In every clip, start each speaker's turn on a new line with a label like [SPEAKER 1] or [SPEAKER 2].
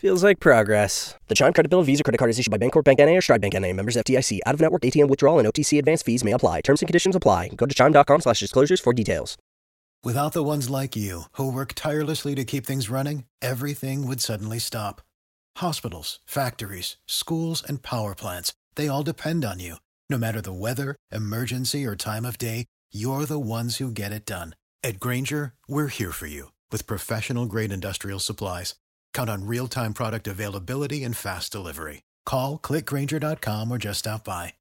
[SPEAKER 1] Feels like progress. The Chime Credit Builder Visa credit card is issued by Bancorp Bank NA or Stride Bank NA. Members FDIC. Out of network ATM withdrawal and OTC advance fees may apply. Terms and conditions apply. Go to chime.com slash disclosures for details.
[SPEAKER 2] Without the ones like you, who work tirelessly to keep things running, everything would suddenly stop. Hospitals, factories, schools, and power plants, they all depend on you. No matter the weather, emergency, or time of day, you're the ones who get it done. At Grainger, we're here for you with professional grade industrial supplies. Count on real time product availability and fast delivery. Call click grainger.com or just stop by.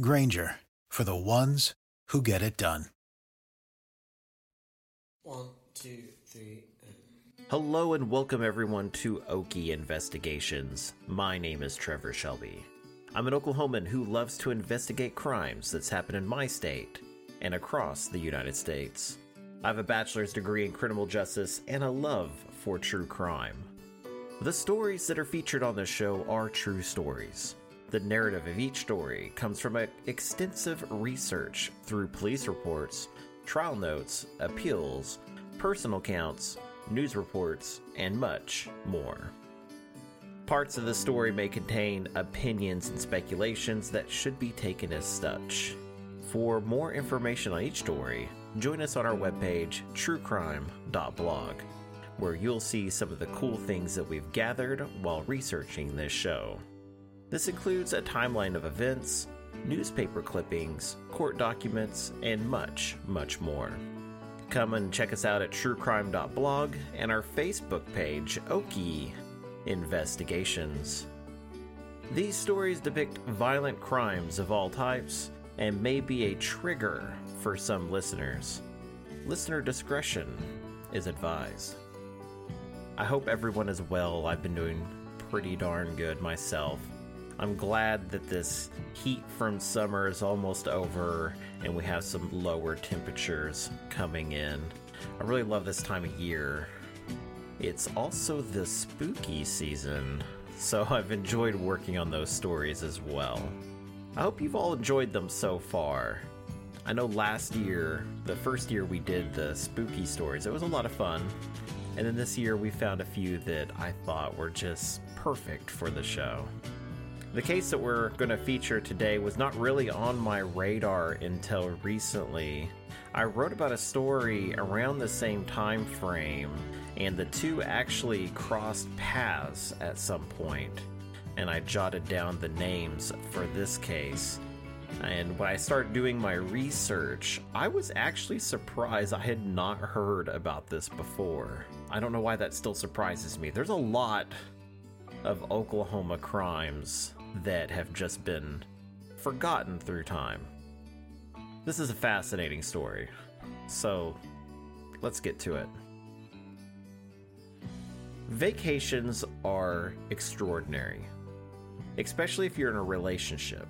[SPEAKER 2] Grainger for the ones who get it done.
[SPEAKER 3] One, two, three. and-
[SPEAKER 4] Hello and welcome everyone to Okie Investigations. My name is Trevor Shelby. I'm an Oklahoman who loves to investigate crimes that's happened in my state and across the United States. I have a bachelor's degree in criminal justice and a love for true crime. The stories that are featured on this show are true stories. The narrative of each story comes from extensive research through police reports, trial notes, appeals, personal accounts, news reports, and much more. Parts of the story may contain opinions and speculations that should be taken as such. For more information on each story, join us on our webpage, truecrime.blog, where you'll see some of the cool things that we've gathered while researching this show. This includes a timeline of events, newspaper clippings, court documents, and much, much more. Come and check us out at truecrime.blog and our Facebook page, Okie Investigations. These stories depict violent crimes of all types and may be a trigger for some listeners. Listener discretion is advised. I hope everyone is well. I've been doing pretty darn good myself. I'm glad that this heat from summer is almost over and we have some lower temperatures coming in. I really love this time of year. It's also the spooky season, so I've enjoyed working on those stories as well. I hope you've all enjoyed them so far. I know last year, the first year we did the spooky stories, it was a lot of fun. And then this year we found a few that I thought were just perfect for the show. The case that we're going to feature today was not really on my radar until recently. I wrote about a story around the same time frame, and the two actually crossed paths at some point. And I jotted down the names for this case. And when I started doing my research, I was actually surprised I had not heard about this before. I don't know why that still surprises me. There's a lot of Oklahoma crimes that have just been forgotten through time. This is a fascinating story. So, let's get to it. Vacations are extraordinary, especially if you're in a relationship.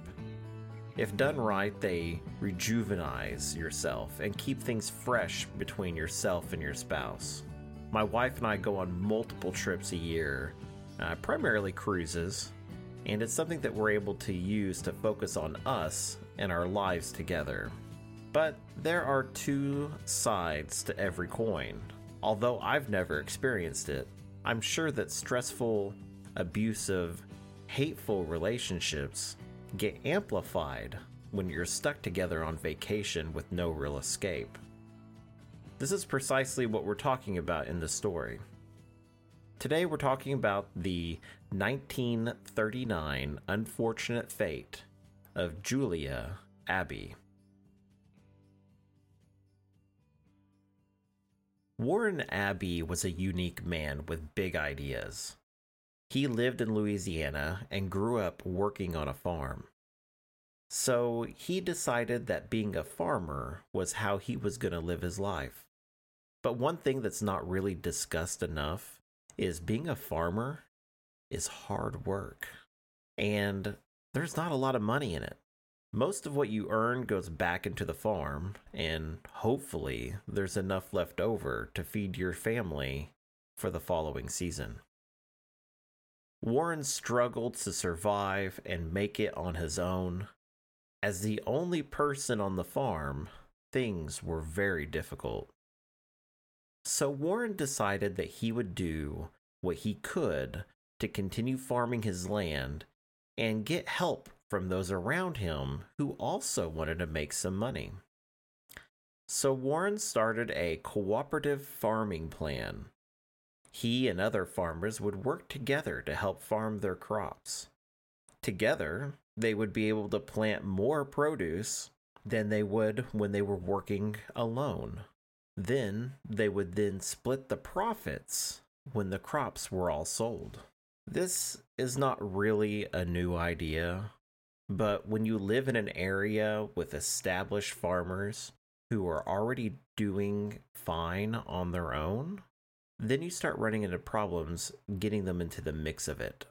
[SPEAKER 4] If done right, they rejuvenize yourself and keep things fresh between yourself and your spouse. My wife and I go on multiple trips a year, uh, primarily cruises, and it's something that we're able to use to focus on us and our lives together. But there are two sides to every coin. Although I've never experienced it, I'm sure that stressful, abusive, hateful relationships get amplified when you're stuck together on vacation with no real escape. This is precisely what we're talking about in the story. Today we're talking about the 1939 unfortunate fate of Julia Abbey. Warren Abbey was a unique man with big ideas. He lived in Louisiana and grew up working on a farm. So he decided that being a farmer was how he was going to live his life. But one thing that's not really discussed enough is being a farmer is hard work. And there's not a lot of money in it. Most of what you earn goes back into the farm, and hopefully, there's enough left over to feed your family for the following season. Warren struggled to survive and make it on his own. As the only person on the farm, things were very difficult. So Warren decided that he would do what he could to continue farming his land and get help from those around him who also wanted to make some money. So Warren started a cooperative farming plan he and other farmers would work together to help farm their crops. Together, they would be able to plant more produce than they would when they were working alone. Then they would then split the profits when the crops were all sold. This is not really a new idea, but when you live in an area with established farmers who are already doing fine on their own, then you start running into problems getting them into the mix of it.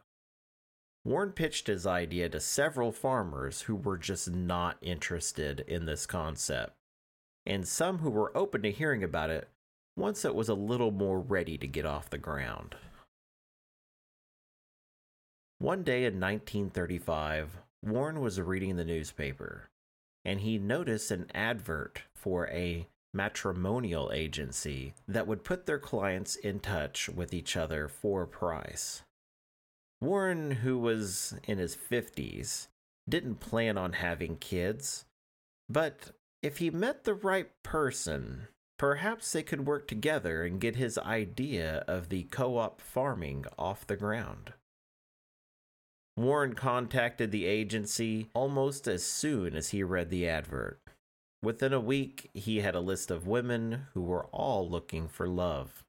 [SPEAKER 4] Warren pitched his idea to several farmers who were just not interested in this concept, and some who were open to hearing about it once it was a little more ready to get off the ground. One day in 1935, Warren was reading the newspaper, and he noticed an advert for a matrimonial agency that would put their clients in touch with each other for a price. Warren, who was in his 50s, didn't plan on having kids, but if he met the right person, perhaps they could work together and get his idea of the co op farming off the ground. Warren contacted the agency almost as soon as he read the advert. Within a week, he had a list of women who were all looking for love.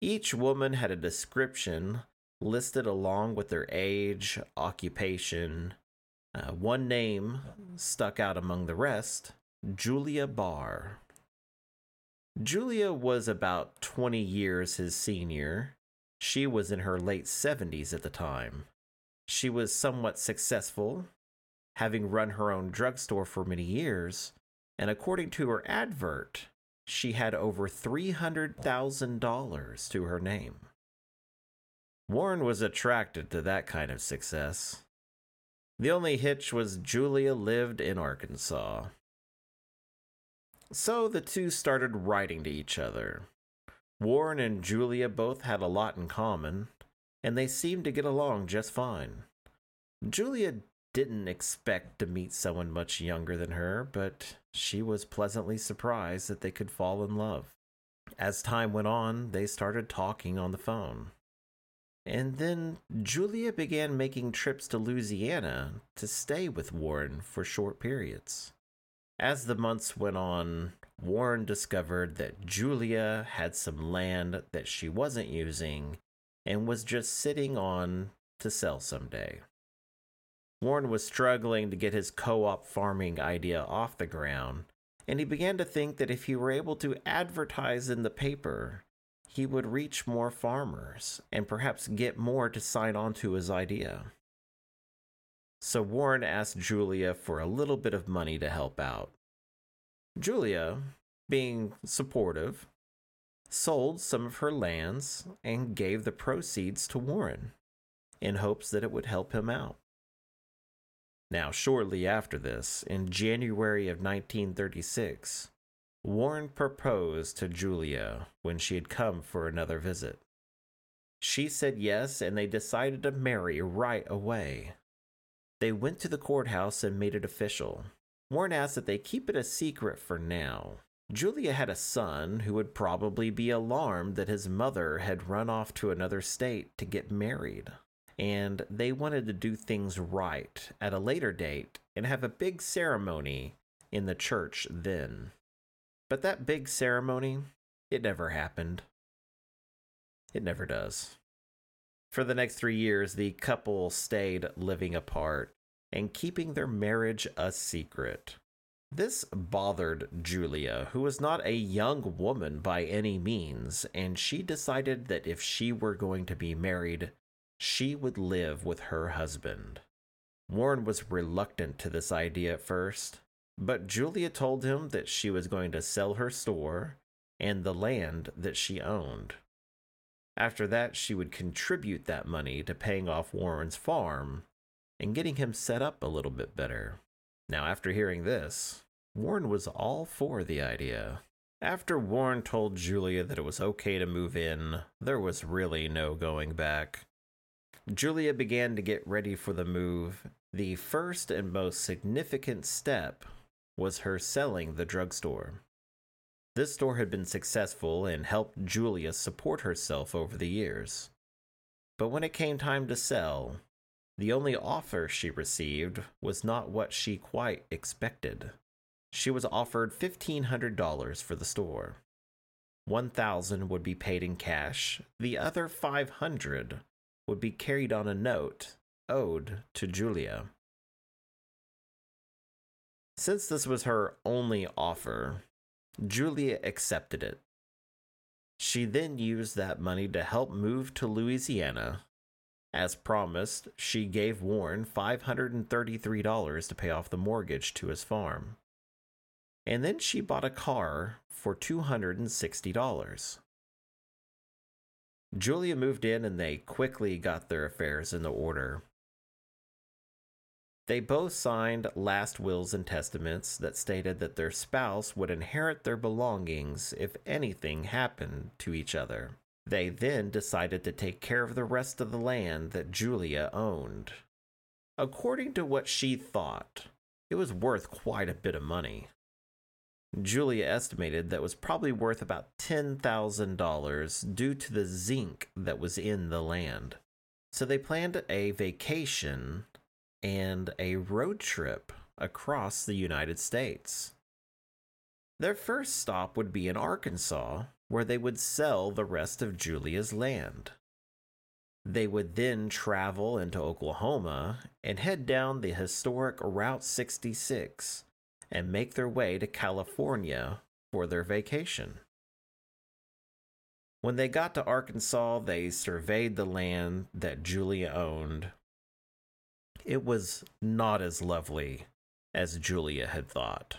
[SPEAKER 4] Each woman had a description listed along with their age, occupation. Uh, one name stuck out among the rest Julia Barr. Julia was about 20 years his senior. She was in her late 70s at the time. She was somewhat successful, having run her own drugstore for many years, and according to her advert, she had over $300,000 to her name. Warren was attracted to that kind of success. The only hitch was Julia lived in Arkansas. So the two started writing to each other. Warren and Julia both had a lot in common, and they seemed to get along just fine. Julia didn't expect to meet someone much younger than her, but she was pleasantly surprised that they could fall in love. As time went on, they started talking on the phone. And then Julia began making trips to Louisiana to stay with Warren for short periods. As the months went on, Warren discovered that Julia had some land that she wasn't using and was just sitting on to sell someday. Warren was struggling to get his co op farming idea off the ground, and he began to think that if he were able to advertise in the paper, he would reach more farmers and perhaps get more to sign on to his idea. So Warren asked Julia for a little bit of money to help out. Julia, being supportive, sold some of her lands and gave the proceeds to Warren in hopes that it would help him out. Now, shortly after this, in January of 1936, Warren proposed to Julia when she had come for another visit. She said yes, and they decided to marry right away. They went to the courthouse and made it official. Warren asked that they keep it a secret for now. Julia had a son who would probably be alarmed that his mother had run off to another state to get married and they wanted to do things right at a later date and have a big ceremony in the church then. But that big ceremony, it never happened. It never does. For the next three years, the couple stayed living apart and keeping their marriage a secret. This bothered Julia, who was not a young woman by any means, and she decided that if she were going to be married, she would live with her husband. Warren was reluctant to this idea at first, but Julia told him that she was going to sell her store and the land that she owned. After that, she would contribute that money to paying off Warren's farm and getting him set up a little bit better. Now, after hearing this, Warren was all for the idea. After Warren told Julia that it was okay to move in, there was really no going back. Julia began to get ready for the move. The first and most significant step was her selling the drugstore. This store had been successful and helped Julia support herself over the years. But when it came time to sell, the only offer she received was not what she quite expected. She was offered $1,500 for the store. 1000 would be paid in cash. The other 500 would be carried on a note owed to Julia. Since this was her only offer, Julia accepted it. She then used that money to help move to Louisiana. As promised, she gave Warren $533 to pay off the mortgage to his farm. And then she bought a car for $260. Julia moved in and they quickly got their affairs in order. They both signed last wills and testaments that stated that their spouse would inherit their belongings if anything happened to each other. They then decided to take care of the rest of the land that Julia owned. According to what she thought, it was worth quite a bit of money. Julia estimated that was probably worth about $10,000 due to the zinc that was in the land. So they planned a vacation and a road trip across the United States. Their first stop would be in Arkansas, where they would sell the rest of Julia's land. They would then travel into Oklahoma and head down the historic Route 66 and make their way to California for their vacation. When they got to Arkansas, they surveyed the land that Julia owned it was not as lovely as Julia had thought.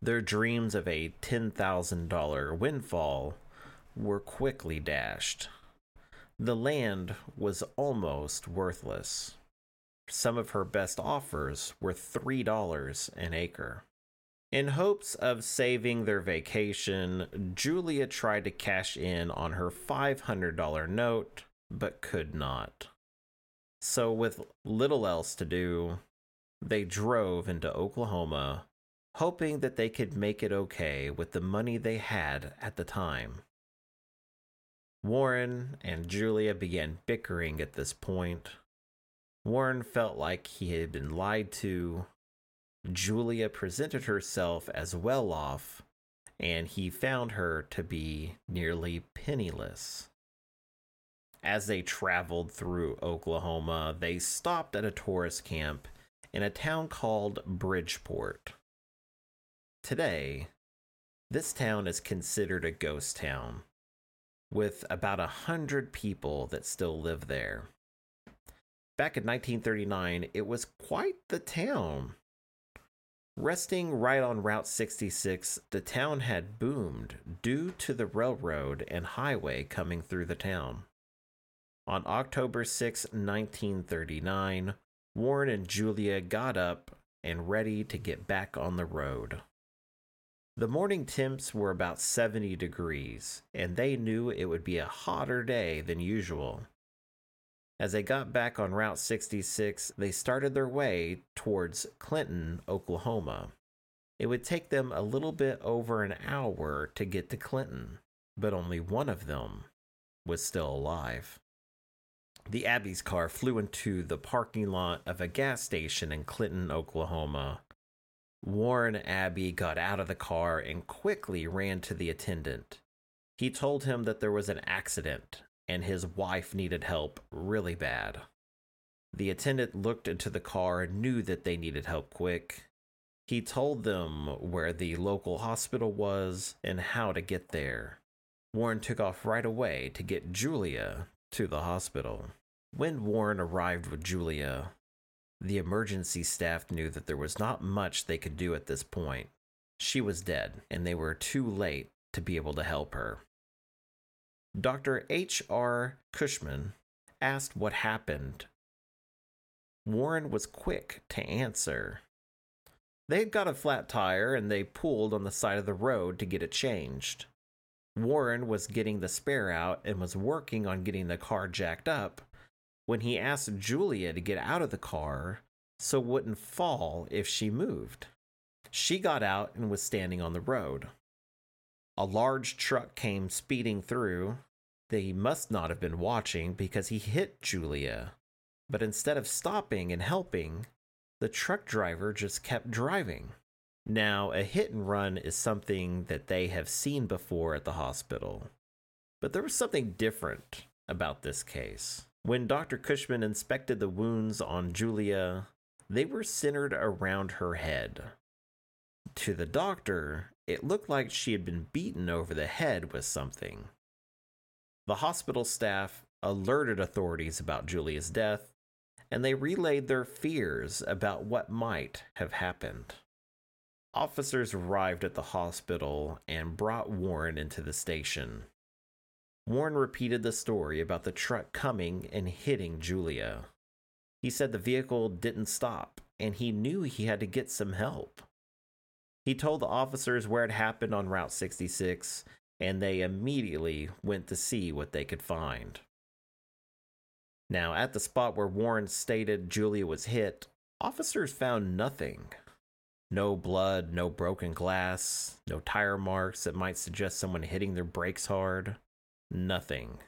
[SPEAKER 4] Their dreams of a $10,000 windfall were quickly dashed. The land was almost worthless. Some of her best offers were $3 an acre. In hopes of saving their vacation, Julia tried to cash in on her $500 note, but could not. So, with little else to do, they drove into Oklahoma, hoping that they could make it okay with the money they had at the time. Warren and Julia began bickering at this point. Warren felt like he had been lied to. Julia presented herself as well off, and he found her to be nearly penniless. As they traveled through Oklahoma, they stopped at a tourist camp in a town called Bridgeport. Today, this town is considered a ghost town, with about a hundred people that still live there. Back in 1939, it was quite the town. Resting right on Route 66, the town had boomed due to the railroad and highway coming through the town. On October 6, 1939, Warren and Julia got up and ready to get back on the road. The morning temps were about 70 degrees, and they knew it would be a hotter day than usual. As they got back on Route 66, they started their way towards Clinton, Oklahoma. It would take them a little bit over an hour to get to Clinton, but only one of them was still alive. The Abbey's car flew into the parking lot of a gas station in Clinton, Oklahoma. Warren Abbey got out of the car and quickly ran to the attendant. He told him that there was an accident and his wife needed help really bad. The attendant looked into the car and knew that they needed help quick. He told them where the local hospital was and how to get there. Warren took off right away to get Julia to the hospital. When Warren arrived with Julia, the emergency staff knew that there was not much they could do at this point. She was dead, and they were too late to be able to help her. Dr. H.R. Cushman asked what happened. Warren was quick to answer. They had got a flat tire and they pulled on the side of the road to get it changed. Warren was getting the spare out and was working on getting the car jacked up when he asked Julia to get out of the car so wouldn't fall if she moved. She got out and was standing on the road. A large truck came speeding through. They must not have been watching because he hit Julia. But instead of stopping and helping, the truck driver just kept driving. Now, a hit and run is something that they have seen before at the hospital. But there was something different about this case. When Dr. Cushman inspected the wounds on Julia, they were centered around her head. To the doctor, it looked like she had been beaten over the head with something. The hospital staff alerted authorities about Julia's death, and they relayed their fears about what might have happened. Officers arrived at the hospital and brought Warren into the station. Warren repeated the story about the truck coming and hitting Julia. He said the vehicle didn't stop and he knew he had to get some help. He told the officers where it happened on Route 66 and they immediately went to see what they could find. Now, at the spot where Warren stated Julia was hit, officers found nothing. No blood, no broken glass, no tire marks that might suggest someone hitting their brakes hard. Nothing.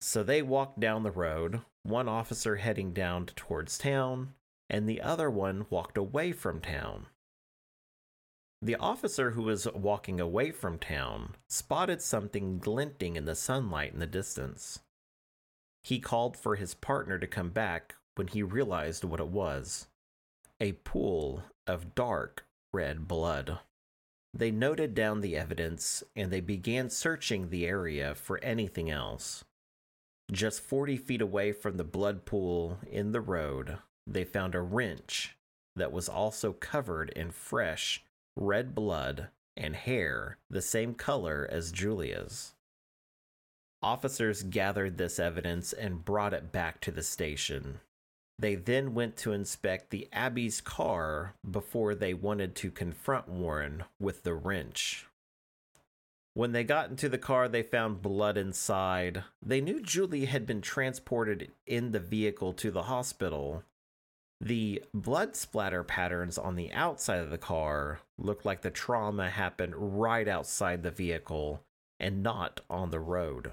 [SPEAKER 4] So they walked down the road, one officer heading down towards town, and the other one walked away from town. The officer who was walking away from town spotted something glinting in the sunlight in the distance. He called for his partner to come back when he realized what it was a pool of dark red blood. They noted down the evidence and they began searching the area for anything else. Just 40 feet away from the blood pool in the road, they found a wrench that was also covered in fresh red blood and hair the same color as Julia's. Officers gathered this evidence and brought it back to the station. They then went to inspect the Abbey's car before they wanted to confront Warren with the wrench. When they got into the car, they found blood inside. They knew Julie had been transported in the vehicle to the hospital. The blood splatter patterns on the outside of the car looked like the trauma happened right outside the vehicle and not on the road.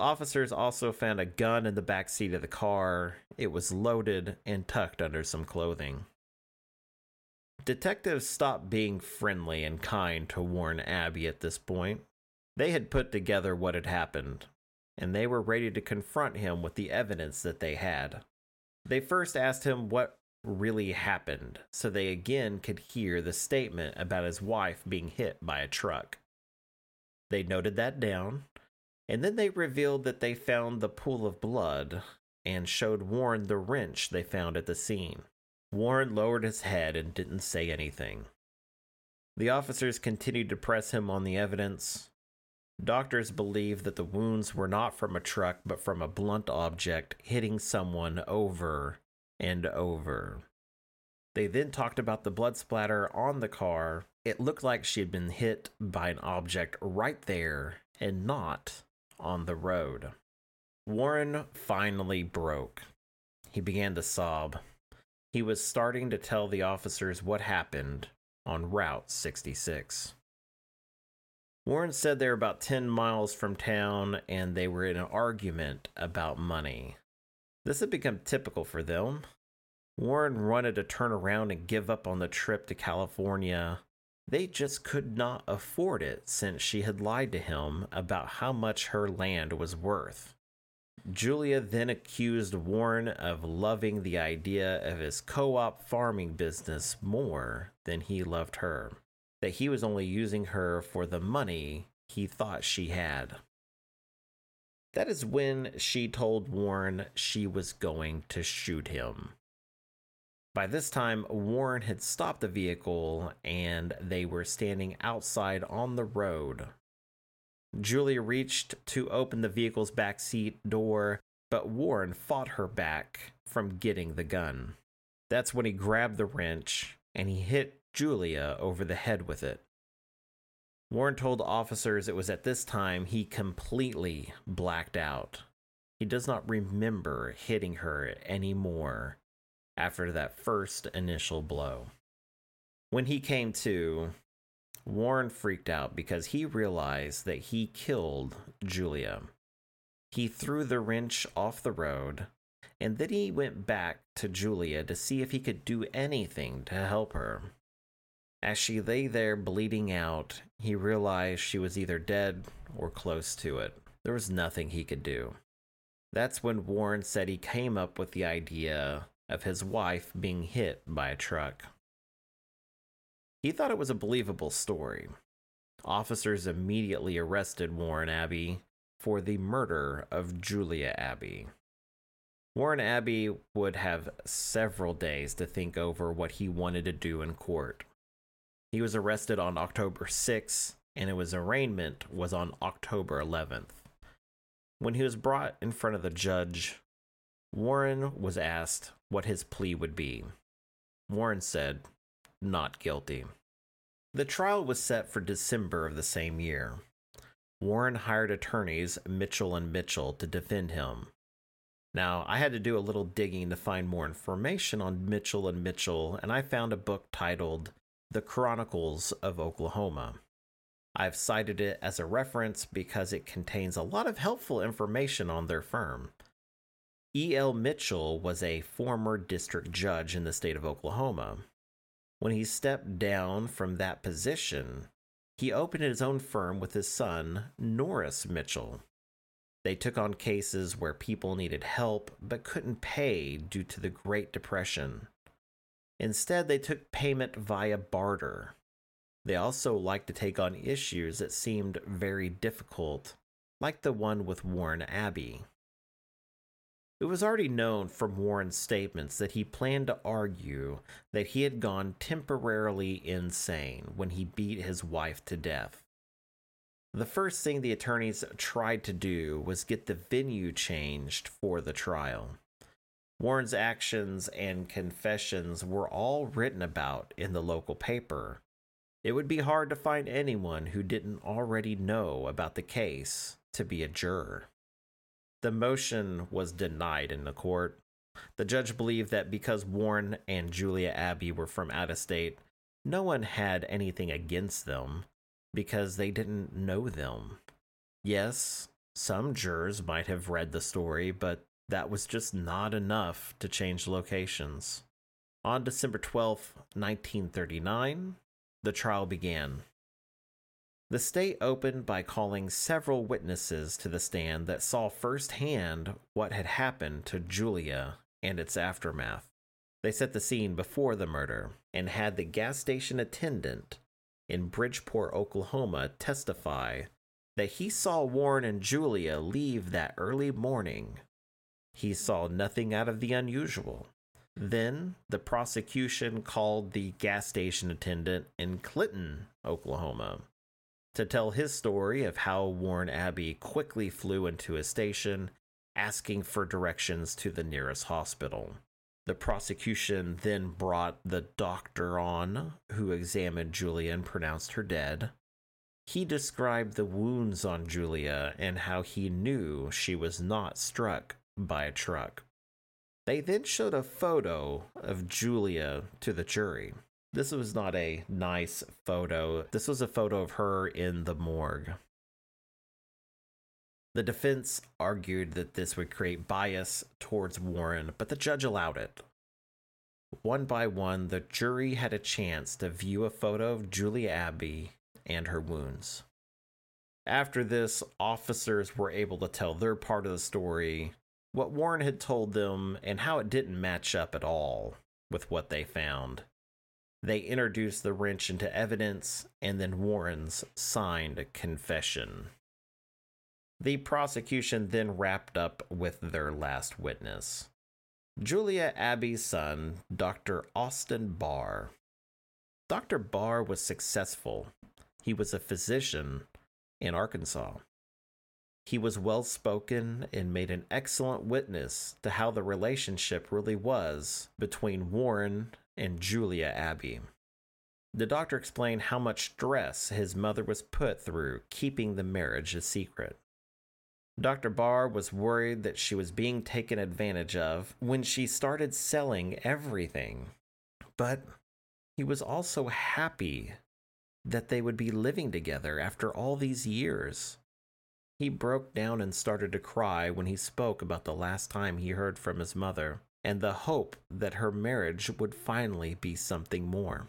[SPEAKER 4] Officers also found a gun in the back seat of the car. It was loaded and tucked under some clothing. Detectives stopped being friendly and kind to Warren Abbey at this point. They had put together what had happened, and they were ready to confront him with the evidence that they had. They first asked him what really happened, so they again could hear the statement about his wife being hit by a truck. They noted that down and then they revealed that they found the pool of blood and showed Warren the wrench they found at the scene. Warren lowered his head and didn't say anything. The officers continued to press him on the evidence. Doctors believe that the wounds were not from a truck but from a blunt object hitting someone over and over. They then talked about the blood splatter on the car. It looked like she had been hit by an object right there and not on the road. Warren finally broke. He began to sob. He was starting to tell the officers what happened on Route 66. Warren said they were about 10 miles from town and they were in an argument about money. This had become typical for them. Warren wanted to turn around and give up on the trip to California they just could not afford it since she had lied to him about how much her land was worth. Julia then accused Warren of loving the idea of his co op farming business more than he loved her, that he was only using her for the money he thought she had. That is when she told Warren she was going to shoot him. By this time, Warren had stopped the vehicle and they were standing outside on the road. Julia reached to open the vehicle's back seat door, but Warren fought her back from getting the gun. That's when he grabbed the wrench and he hit Julia over the head with it. Warren told officers it was at this time he completely blacked out. He does not remember hitting her anymore after that first initial blow. When he came to, Warren freaked out because he realized that he killed Julia. He threw the wrench off the road, and then he went back to Julia to see if he could do anything to help her. As she lay there bleeding out, he realized she was either dead or close to it. There was nothing he could do. That's when Warren said he came up with the idea of his wife being hit by a truck. He thought it was a believable story. Officers immediately arrested Warren Abbey for the murder of Julia Abbey. Warren Abbey would have several days to think over what he wanted to do in court. He was arrested on October 6th, and his arraignment was on October 11th. When he was brought in front of the judge, Warren was asked what his plea would be. Warren said, not guilty. The trial was set for December of the same year. Warren hired attorneys Mitchell and Mitchell to defend him. Now, I had to do a little digging to find more information on Mitchell and Mitchell, and I found a book titled the Chronicles of Oklahoma. I've cited it as a reference because it contains a lot of helpful information on their firm. E.L. Mitchell was a former district judge in the state of Oklahoma. When he stepped down from that position, he opened his own firm with his son, Norris Mitchell. They took on cases where people needed help but couldn't pay due to the Great Depression. Instead, they took payment via barter. They also liked to take on issues that seemed very difficult, like the one with Warren Abbey. It was already known from Warren's statements that he planned to argue that he had gone temporarily insane when he beat his wife to death. The first thing the attorneys tried to do was get the venue changed for the trial. Warren's actions and confessions were all written about in the local paper. It would be hard to find anyone who didn't already know about the case to be a juror. The motion was denied in the court. The judge believed that because Warren and Julia Abbey were from out of state, no one had anything against them because they didn't know them. Yes, some jurors might have read the story, but that was just not enough to change locations. On December 12, 1939, the trial began. The state opened by calling several witnesses to the stand that saw firsthand what had happened to Julia and its aftermath. They set the scene before the murder and had the gas station attendant in Bridgeport, Oklahoma, testify that he saw Warren and Julia leave that early morning he saw nothing out of the unusual. Then the prosecution called the gas station attendant in Clinton, Oklahoma, to tell his story of how Warren Abbey quickly flew into a station, asking for directions to the nearest hospital. The prosecution then brought the doctor on, who examined Julia and pronounced her dead. He described the wounds on Julia and how he knew she was not struck by a truck. They then showed a photo of Julia to the jury. This was not a nice photo. This was a photo of her in the morgue. The defense argued that this would create bias towards Warren, but the judge allowed it. One by one, the jury had a chance to view a photo of Julia Abbey and her wounds. after this, officers were able to tell their part of the story, what Warren had told them, and how it didn't match up at all with what they found. They introduced the wrench into evidence and then Warren's signed confession. The prosecution then wrapped up with their last witness Julia Abbey's son, Dr. Austin Barr. Dr. Barr was successful. He was a physician in Arkansas. He was well spoken and made an excellent witness to how the relationship really was between Warren and Julia Abbey. The doctor explained how much stress his mother was put through keeping the marriage a secret. Dr. Barr was worried that she was being taken advantage of when she started selling everything. But he was also happy that they would be living together after all these years. He broke down and started to cry when he spoke about the last time he heard from his mother and the hope that her marriage would finally be something more.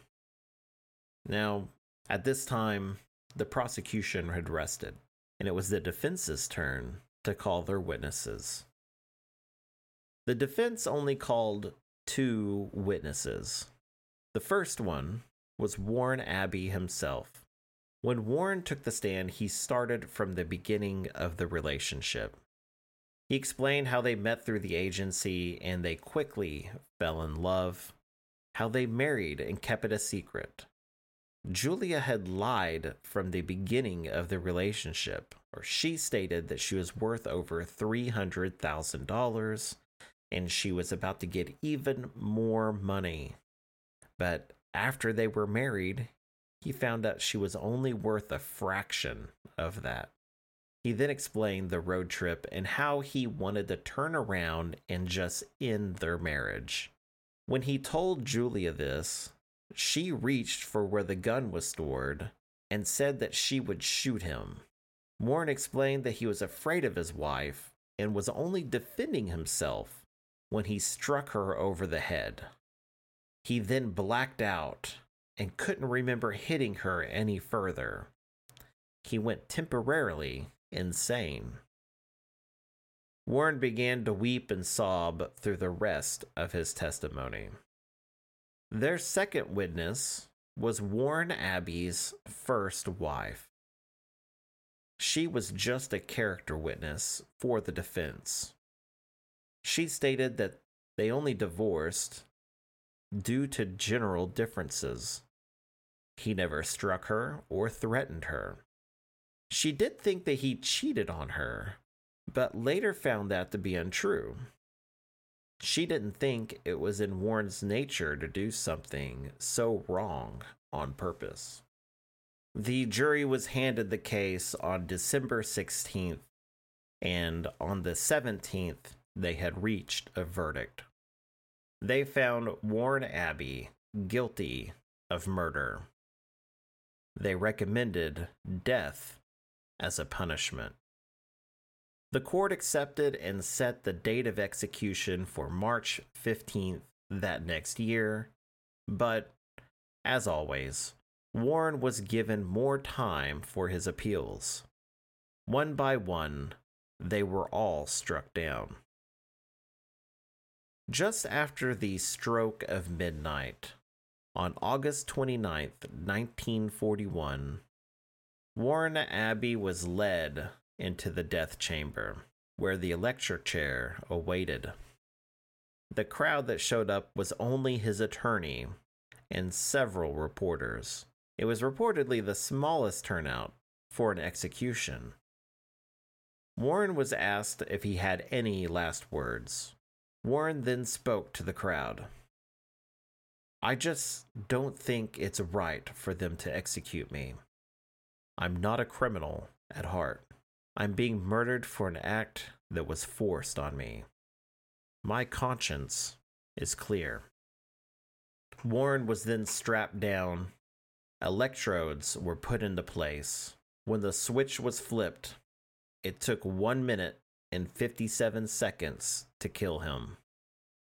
[SPEAKER 4] Now, at this time, the prosecution had rested and it was the defense's turn to call their witnesses. The defense only called two witnesses. The first one was Warren Abbey himself. When Warren took the stand, he started from the beginning of the relationship. He explained how they met through the agency and they quickly fell in love, how they married and kept it a secret, Julia had lied from the beginning of the relationship, or she stated that she was worth over $300,000 and she was about to get even more money. But after they were married, he found out she was only worth a fraction of that. He then explained the road trip and how he wanted to turn around and just end their marriage. When he told Julia this, she reached for where the gun was stored and said that she would shoot him. Warren explained that he was afraid of his wife and was only defending himself when he struck her over the head. He then blacked out and couldn't remember hitting her any further. He went temporarily insane. Warren began to weep and sob through the rest of his testimony. Their second witness was Warren Abbey's first wife. She was just a character witness for the defense. She stated that they only divorced due to general differences. He never struck her or threatened her. She did think that he cheated on her, but later found that to be untrue. She didn't think it was in Warren's nature to do something so wrong on purpose. The jury was handed the case on December 16th, and on the 17th, they had reached a verdict. They found Warren Abbey guilty of murder. They recommended death as a punishment. The court accepted and set the date of execution for March 15th that next year, but as always, Warren was given more time for his appeals. One by one, they were all struck down. Just after the stroke of midnight, on August 29th, 1941, Warren Abbey was led into the death chamber, where the electric chair awaited. The crowd that showed up was only his attorney and several reporters. It was reportedly the smallest turnout for an execution. Warren was asked if he had any last words. Warren then spoke to the crowd. I just don't think it's right for them to execute me. I'm not a criminal at heart. I'm being murdered for an act that was forced on me. My conscience is clear. Warren was then strapped down. Electrodes were put into place. When the switch was flipped, it took 1 minute and 57 seconds to kill him.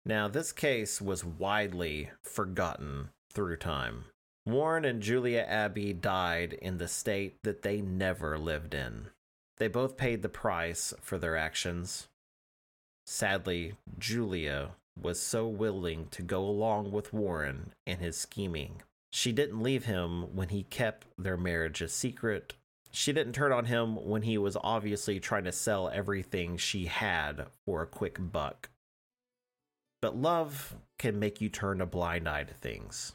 [SPEAKER 4] Now, this case was widely forgotten through time. Warren and Julia Abbey died in the state that they never lived in. They both paid the price for their actions. Sadly, Julia was so willing to go along with Warren and his scheming. She didn't leave him when he kept their marriage a secret. She didn't turn on him when he was obviously trying to sell everything she had for a quick buck. But love can make you turn a blind eye to things.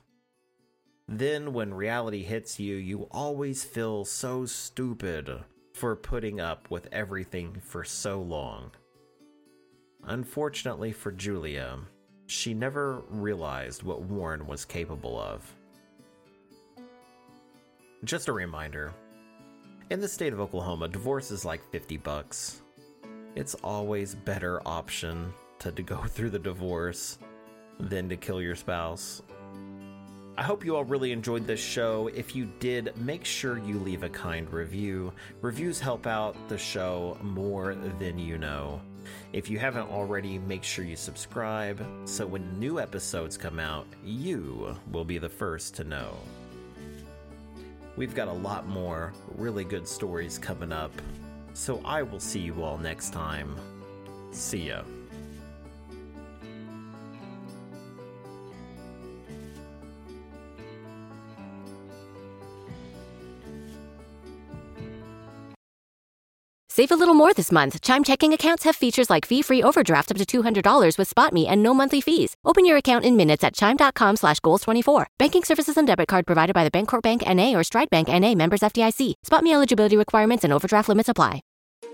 [SPEAKER 4] Then, when reality hits you, you always feel so stupid for putting up with everything for so long. Unfortunately for Julia, she never realized what Warren was capable of. Just a reminder in the state of Oklahoma, divorce is like 50 bucks. It's always better option to, to go through the divorce than to kill your spouse. I hope you all really enjoyed this show. If you did, make sure you leave a kind review. Reviews help out the show more than you know. If you haven't already, make sure you subscribe so when new episodes come out, you will be the first to know. We've got a lot more really good stories coming up, so I will see you all next time. See ya.
[SPEAKER 5] Save a little more this month. Chime checking accounts have features like fee-free overdraft up to $200 with SpotMe and no monthly fees. Open your account in minutes at chime.com slash goals24. Banking services and debit card provided by the Bancorp Bank N.A. or Stride Bank N.A. members FDIC. SpotMe eligibility requirements and overdraft limits apply.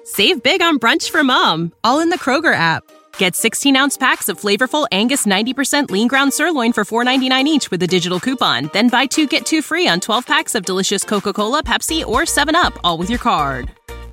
[SPEAKER 6] Save big on brunch for mom, all in the Kroger app. Get 16-ounce packs of flavorful Angus 90% lean ground sirloin for $4.99 each with a digital coupon. Then buy two, get two free on 12 packs of delicious Coca-Cola, Pepsi, or 7-Up, all with your card.